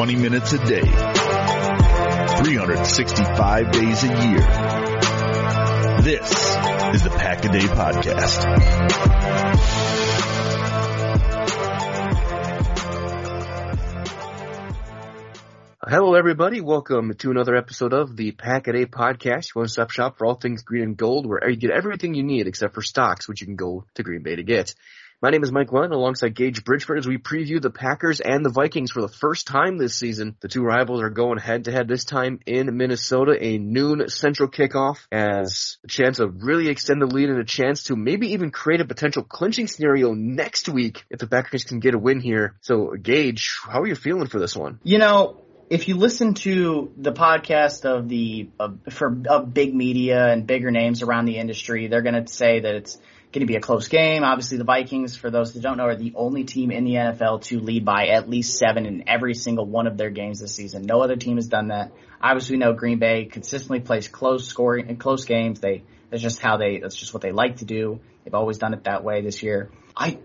Twenty minutes a day, 365 days a year. This is the Pack a Day Podcast. Hello, everybody. Welcome to another episode of the Pack a Day Podcast, one stop shop for all things green and gold, where you get everything you need except for stocks, which you can go to Green Bay to get. My name is Mike Lund, alongside Gage Bridgeford, as we preview the Packers and the Vikings for the first time this season. The two rivals are going head to head this time in Minnesota, a noon central kickoff, as a chance to really extend the lead and a chance to maybe even create a potential clinching scenario next week if the Packers can get a win here. So, Gage, how are you feeling for this one? You know, if you listen to the podcast of the of, for of big media and bigger names around the industry, they're going to say that it's going to be a close game. Obviously, the Vikings, for those that don't know, are the only team in the NFL to lead by at least seven in every single one of their games this season. No other team has done that. Obviously, we know Green Bay consistently plays close scoring and close games. They that's just how they that's just what they like to do. They've always done it that way this year. I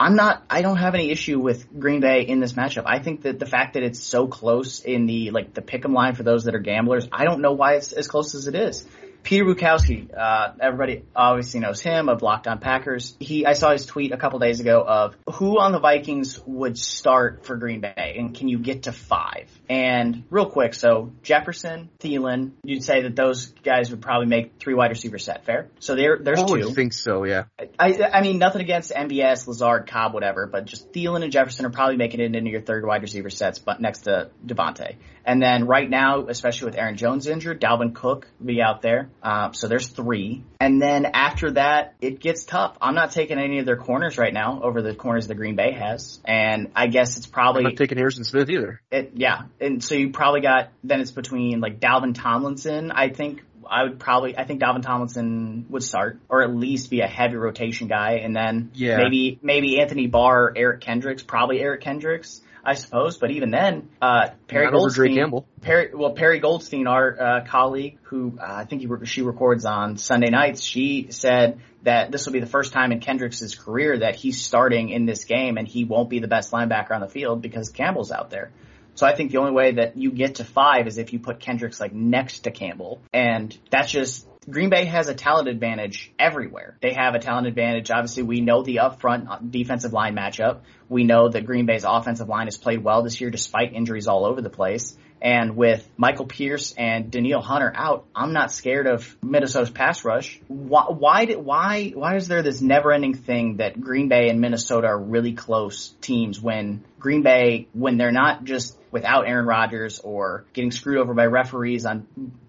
I'm not, I don't have any issue with Green Bay in this matchup. I think that the fact that it's so close in the, like, the pick'em line for those that are gamblers, I don't know why it's as close as it is. Peter Bukowski, uh, everybody obviously knows him of Locked On Packers. He, I saw his tweet a couple days ago of who on the Vikings would start for Green Bay and can you get to five? And real quick, so Jefferson, Thielen, you'd say that those guys would probably make three wide receiver set. Fair? So there, there's I would two. think so, yeah. I, I mean, nothing against MBS, Lazard, Cobb, whatever, but just Thielen and Jefferson are probably making it into your third wide receiver sets, but next to Davante. And then right now, especially with Aaron Jones injured, Dalvin Cook be out there. Uh, so there's three. And then after that, it gets tough. I'm not taking any of their corners right now over the corners the Green Bay has. And I guess it's probably. I'm not taking Harrison Smith either. It, yeah. And so you probably got, then it's between like Dalvin Tomlinson, I think I would probably, I think Dalvin Tomlinson would start, or at least be a heavy rotation guy, and then Yeah. maybe maybe Anthony Barr, Eric Kendricks, probably Eric Kendricks, I suppose. But even then, uh, Perry Not Goldstein, Campbell. Perry, well, Perry Goldstein, our uh, colleague, who uh, I think he, she records on Sunday nights, she said that this will be the first time in Kendricks' career that he's starting in this game, and he won't be the best linebacker on the field because Campbell's out there. So I think the only way that you get to five is if you put Kendricks like next to Campbell. And that's just, Green Bay has a talent advantage everywhere. They have a talent advantage. Obviously, we know the upfront uh, defensive line matchup. We know that Green Bay's offensive line has played well this year despite injuries all over the place. And with Michael Pierce and Danielle Hunter out, I'm not scared of Minnesota's pass rush. Why, why, did, why, why is there this never ending thing that Green Bay and Minnesota are really close teams when Green Bay, when they're not just without Aaron Rodgers or getting screwed over by referees on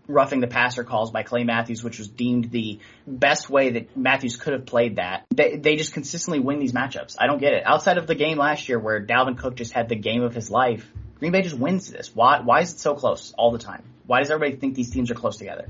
roughing the passer calls by Clay Matthews, which was deemed the best way that Matthews could have played that. They, they just consistently win these matchups. I don't get it. Outside of the game last year where Dalvin Cook just had the game of his life, Green Bay just wins this. Why, why is it so close all the time? Why does everybody think these teams are close together?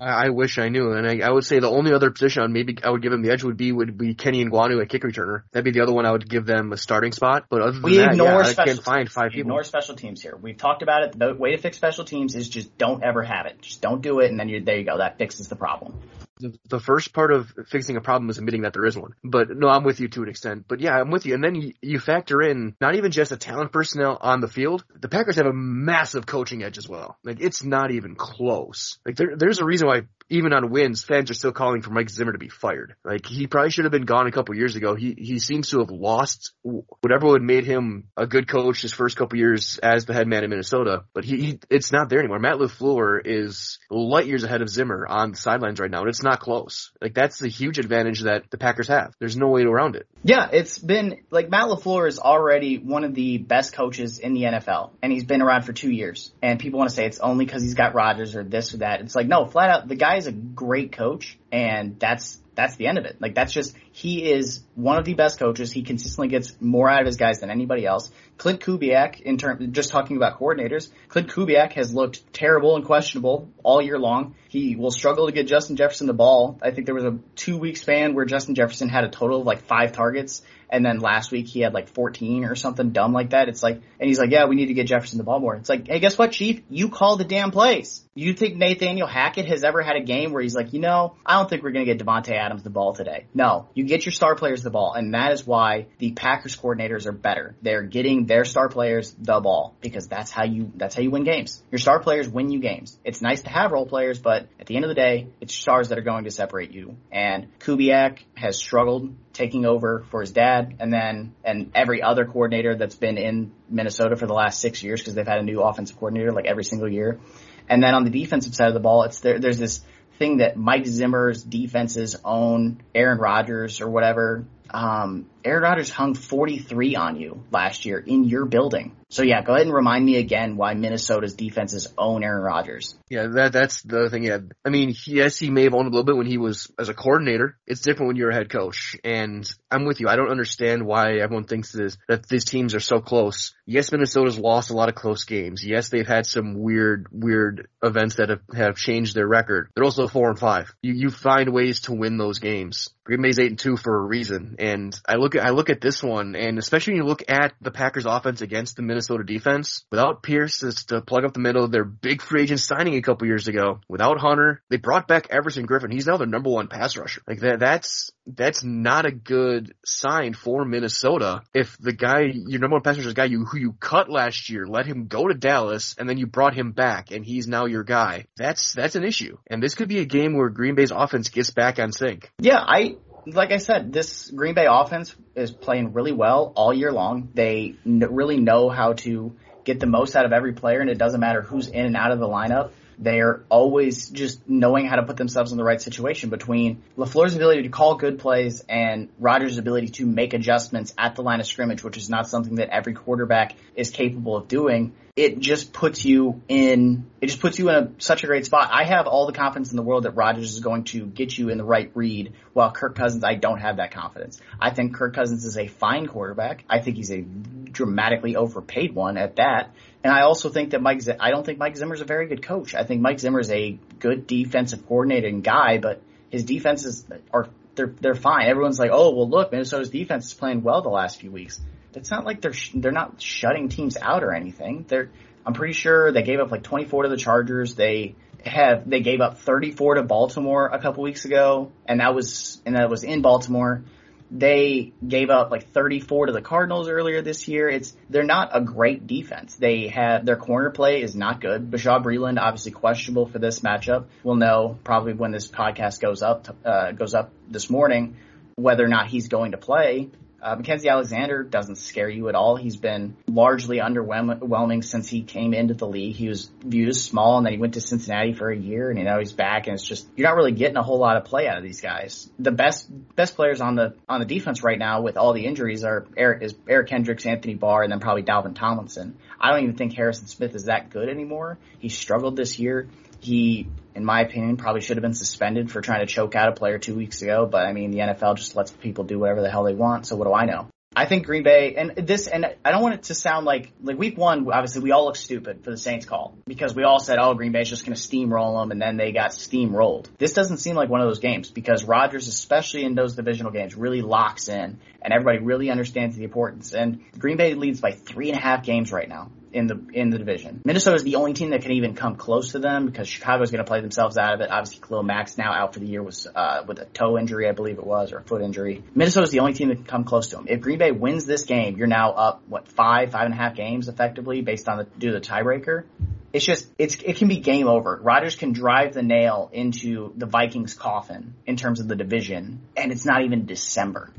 I, I wish I knew, and I, I would say the only other position on maybe I would give them the edge would be would be Kene Nwangwu at kick returner. That'd be the other one I would give them a starting spot. But other than We that, ignore yeah, I special can't find teams. five We people. Ignore special teams here. We've talked about it. The way to fix special teams is just don't ever have it. Just don't do it, and then you're, there you go. That fixes the problem. The, first part of fixing a problem is admitting that there is one. But no, I'm with you to an extent. But yeah, I'm with you. And then you, you factor in not even just the talent personnel on the field. The Packers have a massive coaching edge as well. Like it's not even close. Like there, there's a reason why even on wins, fans are still calling for Mike Zimmer to be fired. Like he probably should have been gone a couple years ago. He he seems to have lost whatever would made him a good coach his first couple years as the head man in Minnesota. But he, he it's not there anymore. Matt LaFleur is light years ahead of Zimmer on the sidelines right now, and it's not close. Like that's the huge advantage that the Packers have. There's no way around it. Yeah, it's been like Matt LaFleur is already one of the best coaches in the NFL, and he's been around for two years. And people want to say it's only because he's got Rodgers or this or that. It's like no, flat out, the guy is a great coach, and that's that's the end of it. Like that's just he is one of the best coaches. He consistently gets more out of his guys than anybody else. Klint Kubiak, in term just talking about coordinators, Klint Kubiak has looked terrible and questionable all year long. He will struggle to get Justin Jefferson the ball. I think there was a two week span where Justin Jefferson had a total of like five targets and then last week he had like 14 or something dumb like that. It's like, and he's like, yeah, we need to get Jefferson the ball more. It's like, hey, guess what, Chief? You call the damn plays. You think Nathaniel Hackett has ever had a game where he's like, you know, I don't think we're going to get Davante Adams the ball today. No, you get your star players the ball, and that is why the Packers coordinators are better. They're getting their star players the ball because that's how you that's how you win games. Your star players win you games. It's nice to have role players, but at the end of the day, it's stars that are going to separate you. And Kubiak has struggled taking over for his dad, and then and every other coordinator that's been in Minnesota for the last six years because they've had a new offensive coordinator like every single year. And then on the defensive side of the ball, it's there. There's this thing that Mike Zimmer's defenses own Aaron Rodgers or whatever. Um, Aaron Rodgers hung 43 on you last year in your building. So yeah, go ahead and remind me again why Minnesota's defenses own Aaron Rodgers. Yeah, that that's the thing. Yeah, I mean, yes, he may have owned a little bit when he was as a coordinator. It's different when you're a head coach. And I'm with you. I don't understand why everyone thinks this that these teams are so close. Yes, Minnesota's lost a lot of close games. Yes, they've had some weird, weird events that have, have changed their record. They're also four and five. You you find ways to win those games. Green Bay's eight and two for a reason. And I look at I look at this one, and especially when you look at the Packers offense against the Minnesota defense, without Pierce to plug up the middle, their big free agent signing a couple years ago, without Hunter, they brought back Everson Griffen. He's now their number one pass rusher. Like that, that's that's not a good sign for Minnesota. If the guy, your number one pass rusher guy, you who you cut last year, let him go to Dallas, and then you brought him back, and he's now your guy. That's that's an issue, and this could be a game where Green Bay's offense gets back on sync. Yeah, I like I said, this Green Bay offense is playing really well all year long. They n- really know how to get the most out of every player, and it doesn't matter who's in and out of the lineup. They're always just knowing how to put themselves in the right situation between LaFleur's ability to call good plays and Rodgers' ability to make adjustments at the line of scrimmage, which is not something that every quarterback is capable of doing it just puts you in it just puts you in a, such a great spot. I have all the confidence in the world that Rodgers is going to get you in the right read, while Kirk Cousins, I don't have that confidence. I think Kirk Cousins is a fine quarterback. I think he's a dramatically overpaid one at that. And I also think that Mike, Z- I don't think Mike Zimmer's a very good coach. I think Mike Zimmer's a good defensive coordinating guy, but his defenses are they're they're fine. Everyone's like, oh well, look, Minnesota's defense is playing well the last few weeks it's not like they're sh- they're not shutting teams out or anything. They're I'm pretty sure they gave up like 24 to the Chargers. They have they gave up 34 to Baltimore a couple weeks ago, and that was and that was in Baltimore. They gave up like 34 to the Cardinals earlier this year. It's they're not a great defense. They have their corner play is not good. Bashaud Breeland obviously questionable for this matchup. We'll know probably when this podcast goes up uh, goes up this morning whether or not he's going to play. Uh, Mackensie Alexander doesn't scare you at all. He's been largely underwhelming since he came into the league. He was viewed as small, and then he went to Cincinnati for a year, and you know he's back, and it's just you're not really getting a whole lot of play out of these guys. The best best players on the on the defense right now with all the injuries are Eric is Eric Hendricks, Anthony Barr, and then probably Dalvin Tomlinson. I don't even think Harrison Smith is that good anymore. He struggled this year. He, in my opinion, probably should have been suspended for trying to choke out a player two weeks ago. But I mean, the NFL just lets people do whatever the hell they want. So what do I know? I think Green Bay and this and I don't want it to sound like like week one. Obviously, we all look stupid for the Saints call because we all said, "Oh, Green Bay's just going to steamroll them," and then they got steamrolled. This doesn't seem like one of those games because Rodgers, especially in those divisional games, really locks in, and everybody really understands the importance. And Green Bay leads by three and a half games right now in the in the division. Minnesota is the only team that can even come close to them because Chicago's going to play themselves out of it. Obviously, Khalil Mack's now out for the year was uh, with a toe injury, I believe it was, or a foot injury. Minnesota's the only team that can come close to them. If Green Bay wins this game, you're now up what five, five and a half games effectively based on the due to the tiebreaker it's just it's it can be game over. Rodgers can drive the nail into the Vikings coffin in terms of the division, and it's not even December.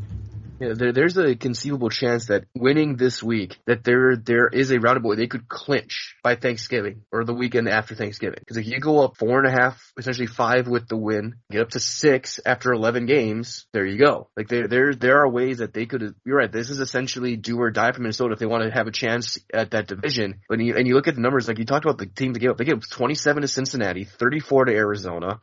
Yeah, there, there's a conceivable chance that winning this week, that there there is a roundabout where they could clinch by Thanksgiving or the weekend after Thanksgiving. Because if you go up four and a half, essentially five with the win, get up to six after 11 games, there you go. Like there there there are ways that they could. You're right. This is essentially do or die for Minnesota if they want to have a chance at that division. But you, and you look at the numbers, like you talked about the team that gave up. They gave up 27 to Cincinnati, 34 to Arizona.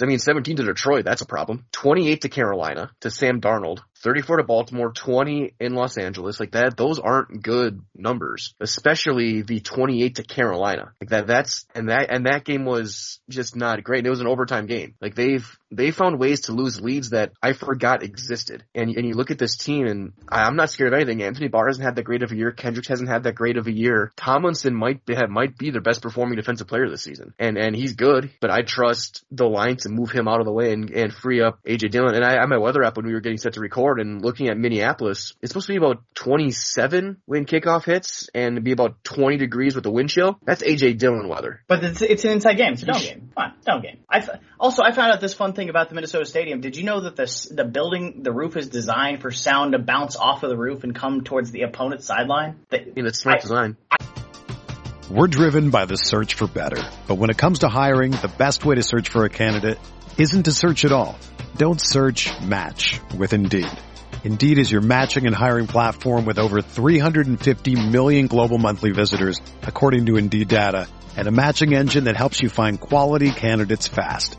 I mean, 17 to Detroit. That's a problem. 28 to Carolina to Sam Darnold. 34 to Baltimore, 20 in Los Angeles. Like that, those aren't good numbers, especially the 28 to Carolina. Like that, that's, and that, and that game was just not great. It was an overtime game. Like they've, they found ways to lose leads that I forgot existed. And, and you look at this team and I, am not scared of anything. Anthony Barr hasn't had that great of a year. Kendricks hasn't had that great of a year. Tomlinson might be, might be their best performing defensive player this season. And, and he's good, but I trust the line to move him out of the way and, and free up AJ Dillon. And I, I my weather app when we were getting set to record and looking at Minneapolis, it's supposed to be about 27 when kickoff hits and be about 20 degrees with the wind chill. That's AJ Dillon weather. But it's, it's an inside game. It's a dome game. Come on, dome game. I also, I found out this fun thing about the Minnesota Stadium. Did you know that the, the building, the roof is designed for sound to bounce off of the roof and come towards the opponent's sideline? I mean, it's smart I, design. I, we're driven by the search for better. But when it comes to hiring, the best way to search for a candidate isn't to search at all. Don't search match with Indeed. Indeed is your matching and hiring platform with over 350 million global monthly visitors, according to Indeed data, and a matching engine that helps you find quality candidates fast.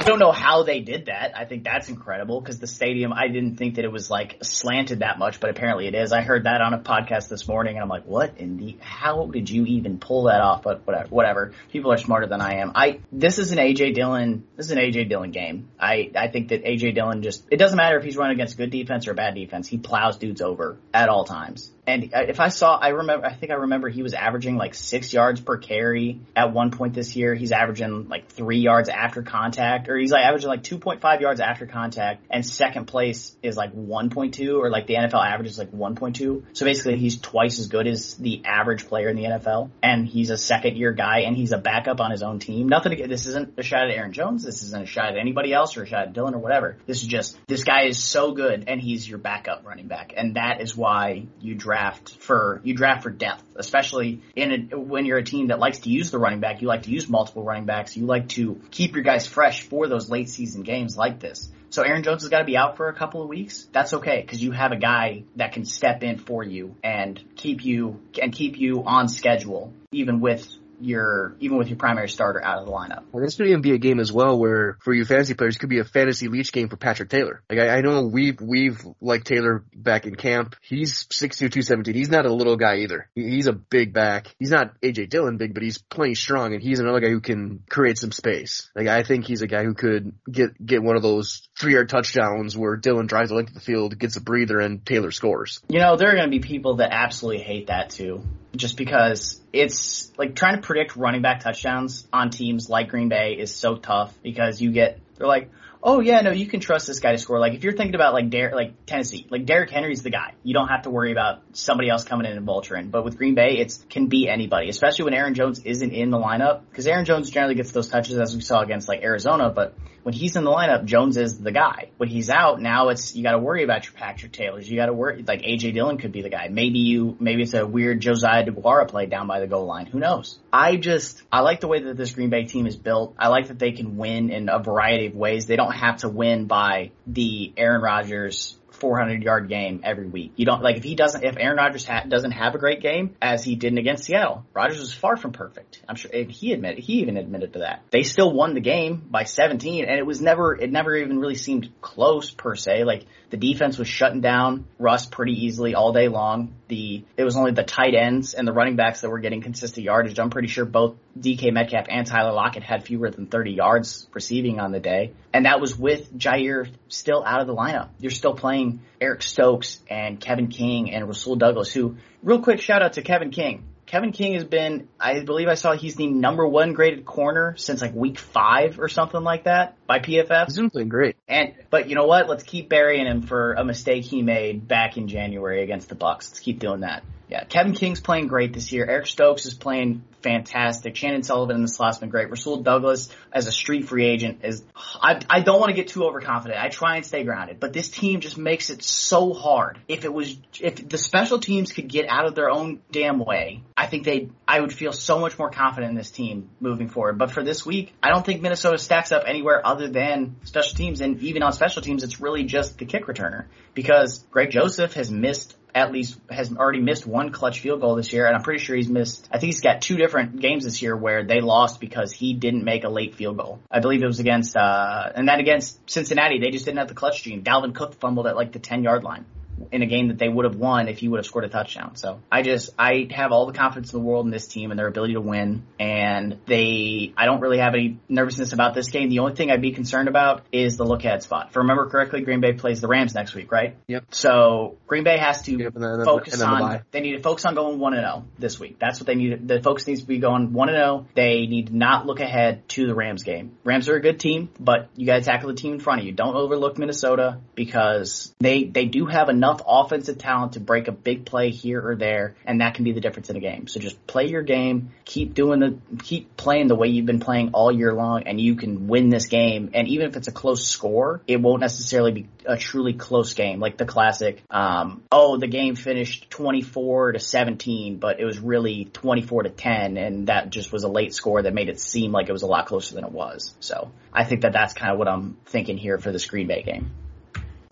I don't know how they did that. I think that's incredible because the stadium, I didn't think that it was like slanted that much, but apparently it is. I heard that on a podcast this morning and I'm like, what in the, how did you even pull that off? But whatever, whatever. People are smarter than I am. I, this is an AJ Dillon, this is an AJ Dillon game. I, I think that AJ Dillon just, it doesn't matter if he's running against good defense or bad defense. He plows dudes over at all times. And if I saw, I remember, I think I remember he was averaging like six yards per carry at one point this year. He's averaging like three yards after contact, or he's like averaging like 2.5 yards after contact, and second place is like 1.2, or like the NFL average is like 1.2. So basically, he's twice as good as the average player in the NFL, and he's a second year guy, and he's a backup on his own team. Nothing. To, this isn't a shot at Aaron Jones. This isn't a shot at anybody else or a shot at Dylan, or whatever. This is just this guy is so good, and he's your backup running back, and that is why you draft draft for you draft for depth, especially in a, when you're a team that likes to use the running back. You like to use multiple running backs. You like to keep your guys fresh for those late season games like this. So Aaron Jones has got to be out for a couple of weeks. That's okay because you have a guy that can step in for you and keep you and keep you on schedule even with your even with your primary starter out of the lineup. Well, this could even be a game as well where for you fantasy players could be a fantasy leech game for Patrick Taylor. Like I, I know we've we've liked Taylor back in camp. He's 6'2", 217. He's not a little guy either. He, he's a big back. He's not AJ Dillon big, but he's plenty strong, and he's another guy who can create some space. Like I think he's a guy who could get get one of those three yard touchdowns where Dillon drives the length of the field, gets a breather, and Taylor scores. You know, there are going to be people that absolutely hate that too. Just because it's like trying to predict running back touchdowns on teams like Green Bay is so tough because you get, they're like, oh yeah, no, you can trust this guy to score. Like if you're thinking about like Der- like Tennessee, like Derrick Henry's the guy. You don't have to worry about somebody else coming in and vulturing. But with Green Bay, it can be anybody, especially when Aaron Jones isn't in the lineup because Aaron Jones generally gets those touches as we saw against like Arizona. But when he's in the lineup, Jones is the guy. When he's out, now it's you got to worry about your Patrick Taylors. You got to worry like AJ Dillon could be the guy. Maybe you maybe it's a weird Josiah DeGuara play down by the goal line. Who knows? I just I like the way that this Green Bay team is built. I like that they can win in a variety ways. They don't have to win by the Aaron Rodgers 400 yard game every week. You don't like if he doesn't if Aaron Rodgers ha- doesn't have a great game as he didn't against Seattle. Rodgers was far from perfect. I'm sure he admitted he even admitted to that. They still won the game by 17 and it was never it never even really seemed close per se. Like the defense was shutting down Russ pretty easily all day long. The it was only the tight ends and the running backs that were getting consistent yardage. I'm pretty sure both DK Metcalf and Tyler Lockett had fewer than 30 yards receiving on the day. And that was with Jaire still out of the lineup. You're still playing Eric Stokes and Kevin King and Rasul Douglas, who, real quick shout out to Kevin King. Kevin King has been, I believe I saw he's the number one graded corner since like week five or something like that by PFF. He's been playing great. And, but you know what? Let's keep burying him for a mistake he made back in January against the Bucs. Let's keep doing that. Yeah, Kevin King's playing great this year. Eric Stokes is playing fantastic. Chandon Sullivan in the slot's been great. Rasul Douglas as a street free agent is, I, I don't want to get too overconfident. I try and stay grounded, but this team just makes it so hard. If it was, if the special teams could get out of their own damn way, I think they, I would feel so much more confident in this team moving forward. But for this week, I don't think Minnesota stacks up anywhere other than special teams. And even on special teams, it's really just the kick returner because Greg Joseph has missed at least has already missed one clutch field goal this year, and I'm pretty sure he's missed. I think he's got two different games this year where they lost because he didn't make a late field goal. I believe it was against, uh, and then against Cincinnati, they just didn't have the clutch gene. Dalvin Cook fumbled at like the 10 yard line in a game that they would have won if he would have scored a touchdown. So I just I have all the confidence in the world in this team and their ability to win. And they I don't really have any nervousness about this game. The only thing I'd be concerned about is the look ahead spot. If I remember correctly, Green Bay plays the Rams next week, right? Yep. So Green Bay has to Yep, and then- focus and then the on they need to focus on going one and zero this week. That's what they need. The focus needs to be going one and zero. They need to not look ahead to the Rams game. Rams are a good team, but you got to tackle the team in front of you. Don't overlook Minnesota because they they do have enough offensive talent to break a big play here or there, and that can be the difference in a game. So just play your game, keep doing the keep playing the way you've been playing all year long, and you can win this game. And even if it's a close score, it won't necessarily be a truly close game, like the classic. Um, oh, the game finished twenty four to seventeen, but it was really twenty four to ten, and that just was a late score that made it seem like it was a lot closer than it was. So I think that that's kind of what I'm thinking here for this Green Bay game.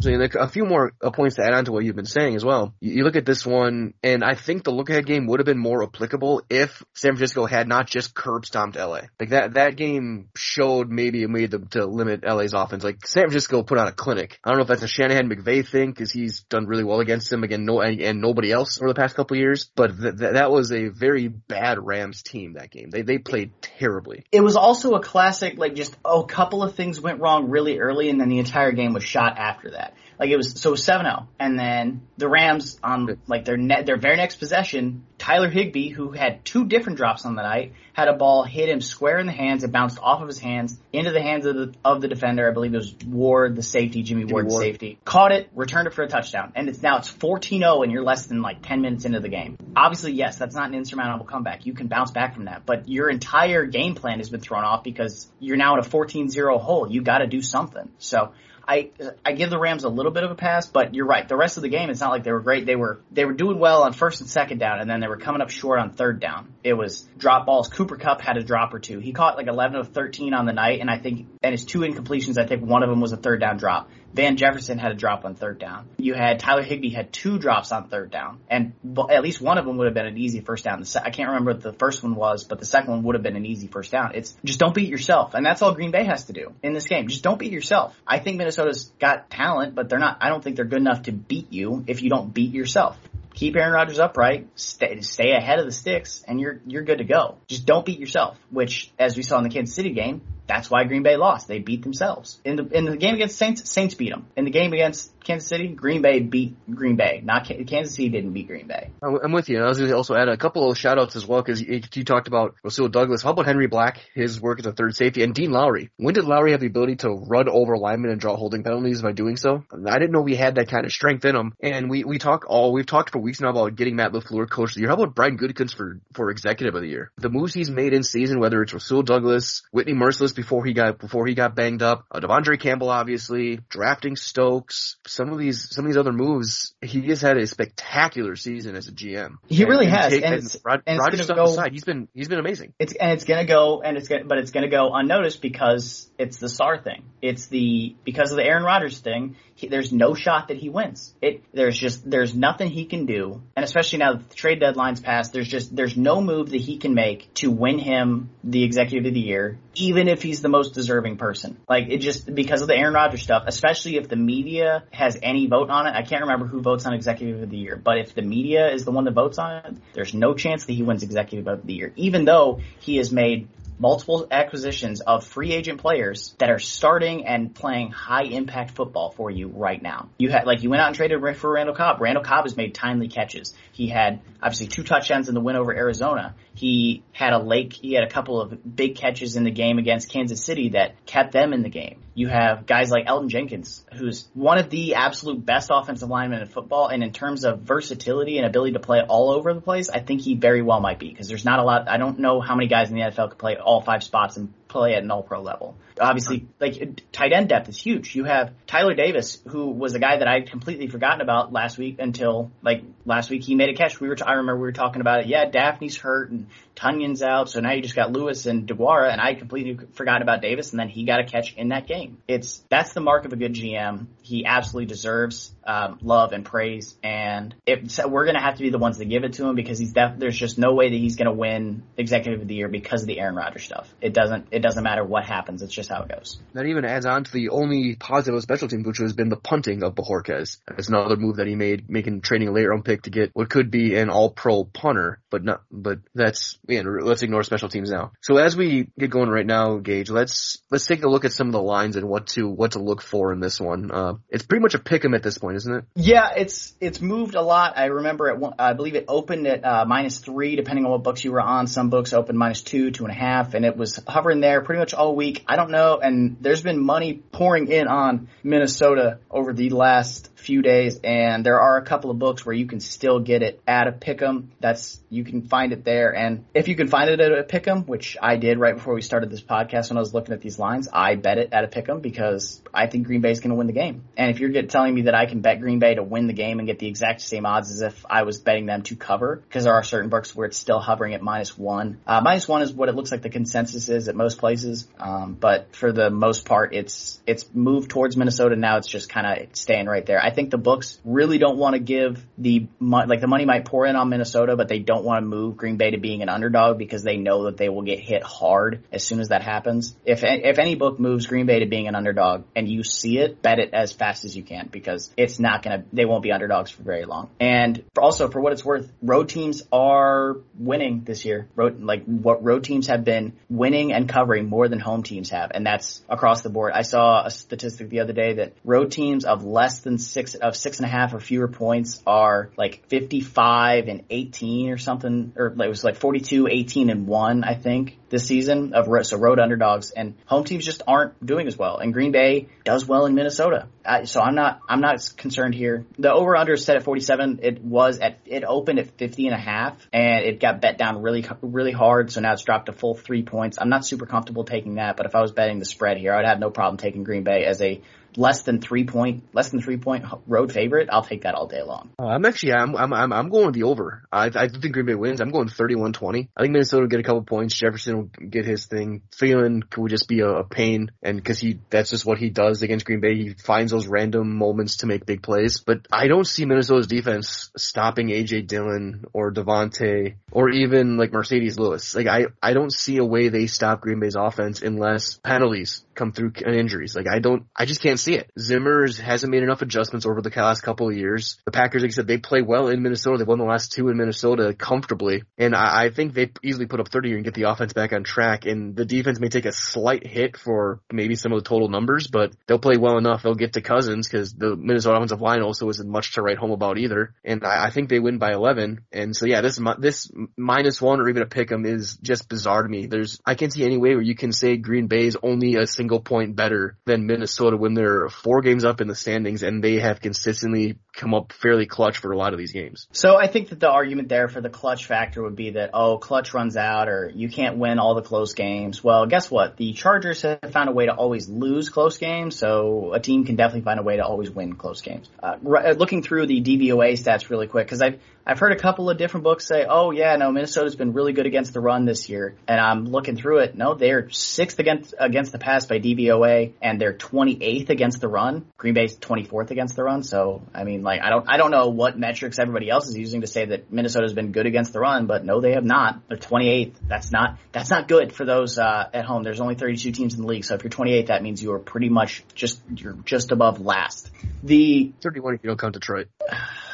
So, a few more uh, points to add on to what you've been saying as well. You, look at this one, and I think the look ahead game would have been more applicable if San Francisco had not just curb stomped LA. Like that, that game showed maybe a way to, to limit LA's offense. Like San Francisco put on a clinic. I don't know if that's a Shanahan McVay thing because he's done really well against them again, no, and, nobody else over the past couple years. But th- th- that was a very bad Rams team that game. They they played terribly. It was also a classic, like just oh, a couple of things went wrong really early, and then the entire game was shot after that. Like it was so it was seven zero, and then the Rams on like their net their very next possession, Tyler Higbee, who had two different drops on the night, had a ball hit him square in the hands. It bounced off of his hands into the hands of the of the defender. I believe it was Ward, the safety, Jimmy, Ward, the Ward. safety. Caught it, returned it for a touchdown, and it's now it's 14-0 and you're less than like ten minutes into the game. Obviously, yes, that's not an insurmountable comeback. You can bounce back from that, but your entire game plan has been thrown off because you're now in a 14-0 hole. You got to do something. So. I I give the Rams a little bit of a pass, but you're right. The rest of the game, it's not like they were great. They were they were doing well on first and second down, and then they were coming up short on third down. It was drop balls. Cooper Kupp had a drop or two. He caught like 11 of 13 on the night, and I think and his two incompletions. I think one of them was a third down drop. Van Jefferson had a drop on third down. You had Tyler Higbee had two drops on third down, and at least one of them would have been an easy first down. I can't remember what the first one was, but the second one would have been an easy first down. It's just don't beat yourself, and that's all Green Bay has to do in this game. Just don't beat yourself. I think Minnesota's got talent, but they're not. I don't think they're good enough to beat you if you don't beat yourself keep Aaron Rodgers upright, stay, stay ahead of the sticks, and you're you're good to go. Just don't beat yourself. Which, as we saw in the Kansas City game, that's why Green Bay lost. They beat themselves. In the in the game against Saints, Saints beat them. In the game against Kansas City, Green Bay beat Green Bay. Not Kansas City didn't beat Green Bay. I'm with you. I was going to also add a couple of shout outs as well because you, you, talked about Rasul Douglas. How about Henry Black, his work as a third safety, and Dean Lowry? When did Lowry have the ability to run over linemen and draw holding penalties by doing so? I didn't know we had that kind of strength in him. And we, we talk all, we've talked for weeks now about getting Matt LaFleur coach of the year. How about Brian Gutekunst for, for executive of the year? The moves he's made in season, whether it's Rasul Douglas, Whitney Mercilus before he got, before he got banged up, uh, De'Vondre Campbell obviously, drafting Stokes, some of these, some of these other moves, he has had a spectacular season as a GM. He and, really and has. Take, and, and, Rod, and Rodgers go, aside, he's been he's been amazing. It's and it's gonna go and it's gonna but it's gonna go unnoticed because it's the Sar thing. It's the because of the Aaron Rodgers thing. He, there's no shot that he wins. It there's just there's nothing he can do, and especially now that the trade deadline's passed, there's just there's no move that he can make to win him the executive of the year, even if he's the most deserving person. Like it just because of the Aaron Rodgers stuff, especially if the media has any vote on it. I can't remember who votes on executive of the year, but if the media is the one that votes on it, there's no chance that he wins executive of the year, even though he has made multiple acquisitions of free agent players that are starting and playing high impact football for you right now. You had like you went out and traded for Randall Cobb. Randall Cobb has made timely catches. He had obviously two touchdowns in the win over Arizona. He had a lake. He had a couple of big catches in the game against Kansas City that kept them in the game. You have guys like Elgton Jenkins, who's one of the absolute best offensive linemen in football, and in terms of versatility and ability to play all over the place, I think he very well might be because there's not a lot. I don't know how many guys in the NFL could play all five spots and play at an all pro level. Obviously, like tight end depth is huge. You have Tyler Davis, who was a guy that I completely forgotten about last week until like last week he made a catch. We were, t- I remember we were talking about it. Yeah, Dafney's hurt and Tonyan's out, so now you just got Lewis and DeGuara, and I completely forgot about Davis, and then he got a catch in that game. It's that's the mark of a good GM. He absolutely deserves um, love and praise, and if so we're gonna have to be the ones that give it to him because he's def- there's just no way that he's gonna win Executive of the Year because of the Aaron Rodgers stuff. It doesn't it doesn't matter what happens. It's just how it goes. That even adds on to the only positive of special teams, which has been the punting of Bojorquez. It's another move that he made, making trading a later round pick to get what could be an All Pro punter, but not. But that's yeah. Let's ignore special teams now. So as we get going right now, Gage, let's let's take a look at some of the lines and what to what to look for in this one. Uh, it's pretty much a pick 'em at this point, isn't it? Yeah, it's it's moved a lot. I remember at one, I believe it opened at uh, minus three, depending on what books you were on. Some books opened minus two, two and a half, and it was hovering there pretty much all week. I don't know, and there's been money pouring in on Minnesota over the last few days, and there are a couple of books where you can still get it at a pick'em. That's you can find it there, and if you can find it at a pick'em, which I did right before we started this podcast when I was looking at these lines, I bet it at a pick'em because I think Green Bay is going to win the game. And if you're get, telling me that I can bet Green Bay to win the game and get the exact same odds as if I was betting them to cover, because there are certain books where it's still hovering at minus one. Uh, minus one is what it looks like the consensus is at most places, um, but for the most part, it's it's moved towards Minnesota now. It's just kind of staying right there. I think the books really don't want to give the like the money might pour in on Minnesota, but they don't want to move Green Bay to being an underdog because they know that they will get hit hard as soon as that happens. If if any book moves Green Bay to being an underdog and you see it, bet it as fast as you can because it's not gonna they won't be underdogs for very long. And also for what it's worth, road teams are winning this year. Road like what road teams have been winning and covering more than home teams have, and that's across the board. I saw a statistic the other day that road teams of less than six of six and a half or fewer points are like 55 and 18 or something, or it was like 42, 18 and one, I think this season of so road underdogs and home teams just aren't doing as well. And Green Bay does well in Minnesota. I, so I'm not, I'm not concerned here. The over under is set at 47. It was at, it opened at 50 and a half and it got bet down really, really hard. So now it's dropped to full three points. I'm not super comfortable taking that, but if I was betting the spread here, I'd have no problem taking Green Bay as a less than three point, less than three point road favorite, I'll take that all day long. Uh, I'm actually, I'm, I'm, I'm, going the over. I, I think Green Bay wins. I'm going 31-20. I think Minnesota will get a couple points. Jefferson know, get his thing. Thielen would just be a, a pain, and because he that's just what he does against Green Bay. He finds those random moments to make big plays. But I don't see Minnesota's defense stopping AJ Dillon or Davante or even like Marcedes Lewis. Like I I don't see a way they stop Green Bay's offense unless penalties come through uh, injuries. Like I don't, I just can't see it. Zimmer hasn't made enough adjustments over the last couple of years. The Packers, like I said, they play well in Minnesota. They won the last two in Minnesota comfortably, and I, I think they easily put up 30 and get the offense back on track. And the defense may take a slight hit for maybe some of the total numbers, but they'll play well enough. They'll get to Cousins because the Minnesota offensive line also isn't much to write home about either. And I, I think they win by 11. And so yeah, this this minus one or even a pick 'em is just bizarre to me. There's I can't see any way where you can say Green Bay is only a single point better than Minnesota when they're four games up in the standings and they have consistently come up fairly clutch for a lot of these games. So I think that the argument there for the clutch factor would be that, oh, clutch runs out or you can't win all the close games. Well, guess what? The Chargers have found a way to always lose close games, so a team can definitely find a way to always win close games. Uh, looking through the DVOA stats really quick, because I've, I've heard a couple of different books say, oh yeah, no, Minnesota's been really good against the run this year. And I'm looking through it. No, they're sixth against, against the pass by DVOA and they're 28th against the run. Green Bay's 24th against the run. So, I mean, like, I don't, I don't know what metrics everybody else is using to say that Minnesota's been good against the run, but no, they have not. They're 28th. That's not, that's not good for those, uh, at home. There's only 32 teams in the league. So if you're 28th, that means you are pretty much just, you're just above last. The 31 if you don't count Detroit.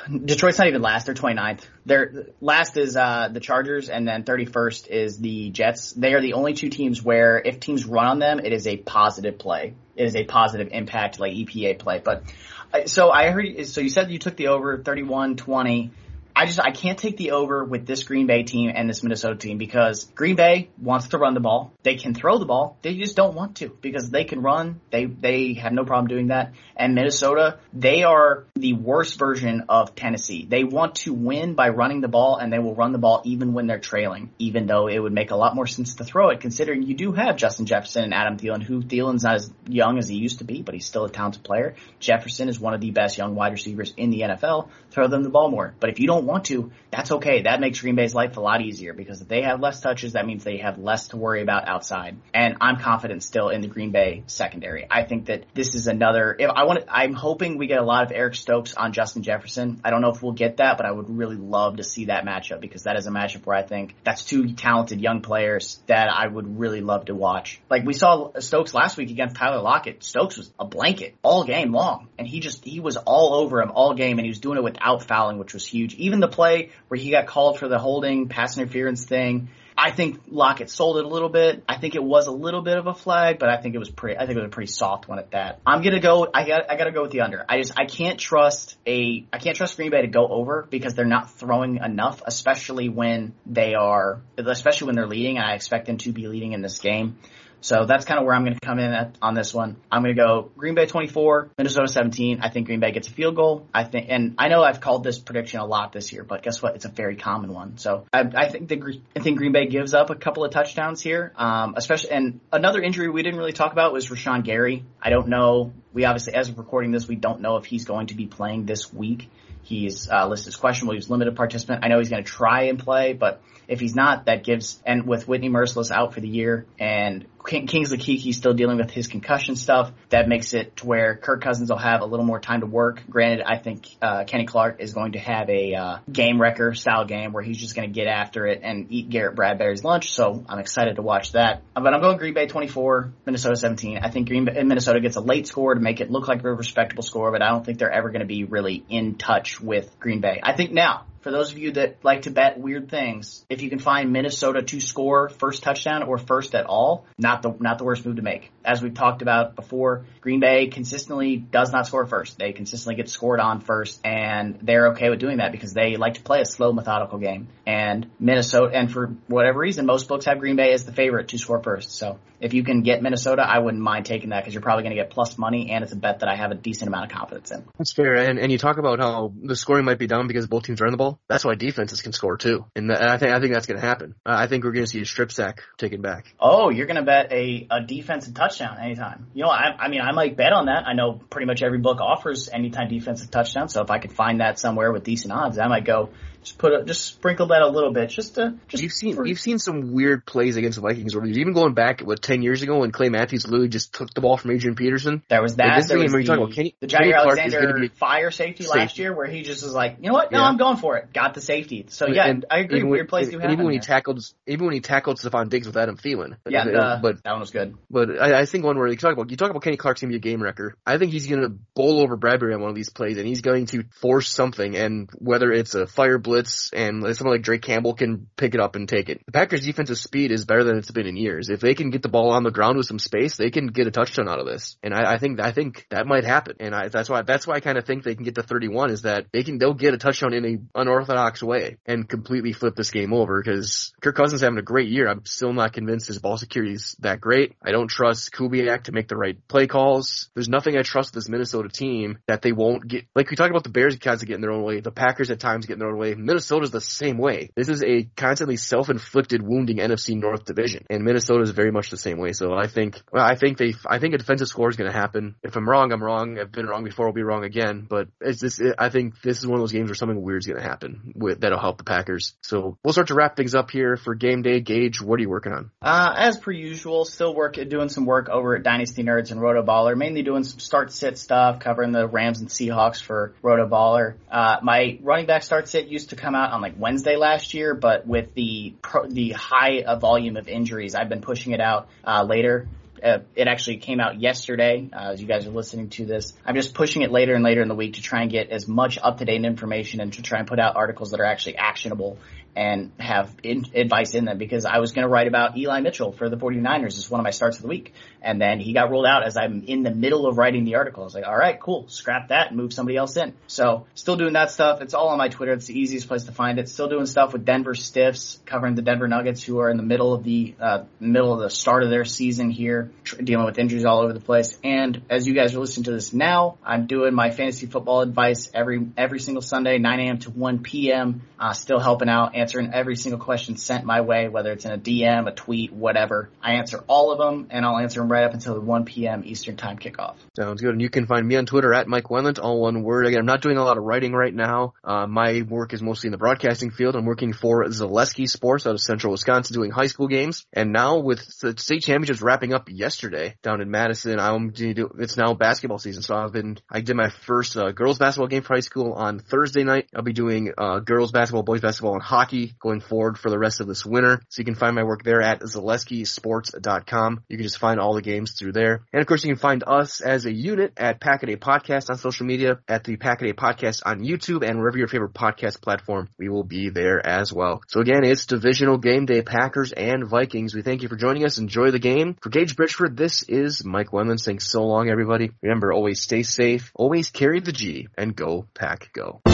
Detroit's not even last. They're 29th. Their last is uh, the Chargers, and then 31st is the Jets. They are the only two teams where if teams run on them, it is a positive play. It is a positive impact, like EPA play. But uh, so I heard. So you said you took the over 31-20. I just I can't take the over with this Green Bay team and this Minnesota team because Green Bay wants to run the ball. They can throw the ball. They just don't want to because they can run. They they have no problem doing that. And Minnesota, they are the worst version of Tennessee. They want to win by running the ball and they will run the ball even when they're trailing, even though it would make a lot more sense to throw it considering you do have Justin Jefferson and Adam Thielen, who Thielen's not as young as he used to be, but he's still a talented player. Jefferson is one of the best young wide receivers in the NFL. Throw them the ball more. But if you don't want to, that's okay. That makes Green Bay's life a lot easier because if they have less touches, that means they have less to worry about outside. And I'm confident still in the Green Bay secondary. I think that this is another, if I want I'm hoping we get a lot of Eric Stokes on Justin Jefferson. I don't know if we'll get that, but I would really love to see that matchup because that is a matchup where I think that's two talented young players that I would really love to watch. Like we saw Stokes last week against Tyler Lockett. Stokes was a blanket all game long and he just, he was all over him all game and he was doing it without fouling, which was huge. Even the play where he got called for the holding pass interference thing, I think Lockett sold it a little bit. I think it was a little bit of a flag, but I think it was pretty. I think it was a pretty soft one at that. I'm gonna go. I got. I got to go with the under. I just. I can't trust a. I can't trust Green Bay to go over because they're not throwing enough, especially when they are. Especially when they're leading. I expect them to be leading in this game. So that's kind of where I'm going to come in at, on this one. I'm going to go Green Bay 24, Minnesota 17. I think Green Bay gets a field goal. I think, and I know I've called this prediction a lot this year, but guess what? It's a very common one. So I, I think the, I think Green Bay gives up a couple of touchdowns here, um, especially, and another injury we didn't really talk about was Rashan Gary. I don't know. We obviously, as of recording this, we don't know if he's going to be playing this week. He's uh, listed as questionable. He's limited participant. I know he's going to try and play, but if he's not, that gives, and with Whitney Mercilus out for the year and Kingsley Keke still dealing with his concussion stuff. That makes it to where Kirk Cousins will have a little more time to work. Granted, I think uh, Kenny Clark is going to have a uh, game wrecker style game where he's just going to get after it and eat Garrett Bradbury's lunch. So I'm excited to watch that. But I'm going Green Bay 24, Minnesota 17. I think Green Bay, Minnesota gets a late score to make it look like a respectable score, but I don't think they're ever going to be really in touch with Green Bay. I think now for those of you that like to bet weird things, if you can find Minnesota to score first touchdown or first at all, not the not the worst move to make. As we've talked about before, Green Bay consistently does not score first. They consistently get scored on first, and they're okay with doing that because they like to play a slow, methodical game. And Minnesota, and for whatever reason, most books have Green Bay as the favorite to score first. So if you can get Minnesota, I wouldn't mind taking that because you're probably going to get plus money, and it's a bet that I have a decent amount of confidence in. That's fair. And and you talk about how the scoring might be down because both teams run the ball. That's why defenses can score too, and, and I think I think that's going to happen. Uh, I think we're going to see a strip sack taken back. Oh, you're going to bet a a defensive touchdown anytime. You know, I, I mean, I might bet on that. I know pretty much every book offers anytime defensive touchdown, so if I could find that somewhere with decent odds, I might go Just put a, just sprinkle that a little bit, just to just. You've seen for- you've seen some weird plays against the Vikings over the years. Even going back what ten years ago when Clay Matthews literally just took the ball from Adrian Peterson. There was Like, that. this there was the, talking about Kenny- the Jaire Alexander be- fire safety, last year, where he just was like, you know what? No, Yeah. I'm going for it. Got the safety. So yeah, And I agree. even Weird when- plays do happen. Even when he tackled, even when he tackled Stefon Diggs with Adam Thielen. yeah, Uh, the- but that one was good. But I, I think one where you talk about you talk about Kenny Clark's gonna be a game wrecker. I think he's gonna bowl over Bradbury on one of these plays, and he's going to force something. And whether it's a fire blitz and someone like Drake Campbell can pick it up and take it. The Packers' defensive speed is better than it's been in years. If they can get the ball on the ground with some space, they can get a touchdown out of this. And I, I think I think that might happen. And I, that's why that's why I kind of think they can get to 31 is that they can they'll get a touchdown in a unorthodox way and completely flip this game over because Kirk Cousins having a great year. I'm still not convinced his ball security is that great. I don't trust Kubiak to make the right play calls. There's nothing I trust this Minnesota team that they won't get. Like we talk about the Bears of getting their own way. The Packers at times getting their own way. Minnesota's the same way. This is a constantly self-inflicted wounding NFC North division, and Minnesota is very much the same way. So I think, well, I think they, I think a defensive score is going to happen. If I'm wrong, I'm wrong. I've been wrong before. I'll be wrong again. But it's. I think this is one of those games where something weird is going to happen with that'll help the Packers. So we'll start to wrap things up here for game day. Gage, what are you working on? Uh, as per usual, still work doing some work over at Dynasty Nerds and RotoBaller, mainly doing some start sit stuff, covering the Rams and Seahawks for RotoBaller. Uh, my running back start sit used to come out on like Wednesday last year, but with the pro, the high uh, volume of injuries, I've been pushing it out uh, later. Uh, it actually came out yesterday, uh, as you guys are listening to this. I'm just pushing it later and later in the week to try and get as much up-to-date information and to try and put out articles that are actually actionable and have in, advice in them because I was going to write about Eli Mitchell for the 49ers as one of my starts of the week. And then he got ruled out as I'm in the middle of writing the article. I was like, all right, cool. Scrap that and move somebody else in. So still doing that stuff. It's all on my Twitter. It's the easiest place to find it. Still doing stuff with Denver Stiffs, covering the Denver Nuggets who are in the middle of the, uh, middle of the start of their season here, tr- dealing with injuries all over the place. And as you guys are listening to this now, I'm doing my fantasy football advice every, every single Sunday, 9 a.m. to 1 p.m. Uh, still helping out, answering every single question sent my way, whether it's in a DM, a tweet, whatever. I answer all of them and I'll answer them right up until the 1 p.m. Eastern time kickoff. Sounds good. And you can find me on Twitter at Mike Wendlandt, all one word. Again, I'm not doing a lot of writing right now. Uh, my work is mostly in the broadcasting field. I'm working for Zaleski Sports out of central Wisconsin doing high school games. And now with the state championships wrapping up yesterday down in Madison, I'm it's now basketball season. So I've been, I did my first uh, girls basketball game for high school on Thursday night. I'll be doing uh, girls basketball, boys basketball, and hockey going forward for the rest of this winter. So you can find my work there at zaleskisports.com. You can just find all the games through there. And of course, you can find us as a unit at Packaday Podcast on social media, at the Packaday Podcast on YouTube, and wherever your favorite podcast platform, we will be there as well. So again, it's divisional game day, Packers and Vikings. We thank you for joining us. Enjoy the game. For Gage Bridgeford, this is Mike Wendland saying so long, everybody. Remember, always stay safe, always carry the G, and go, Pack, go.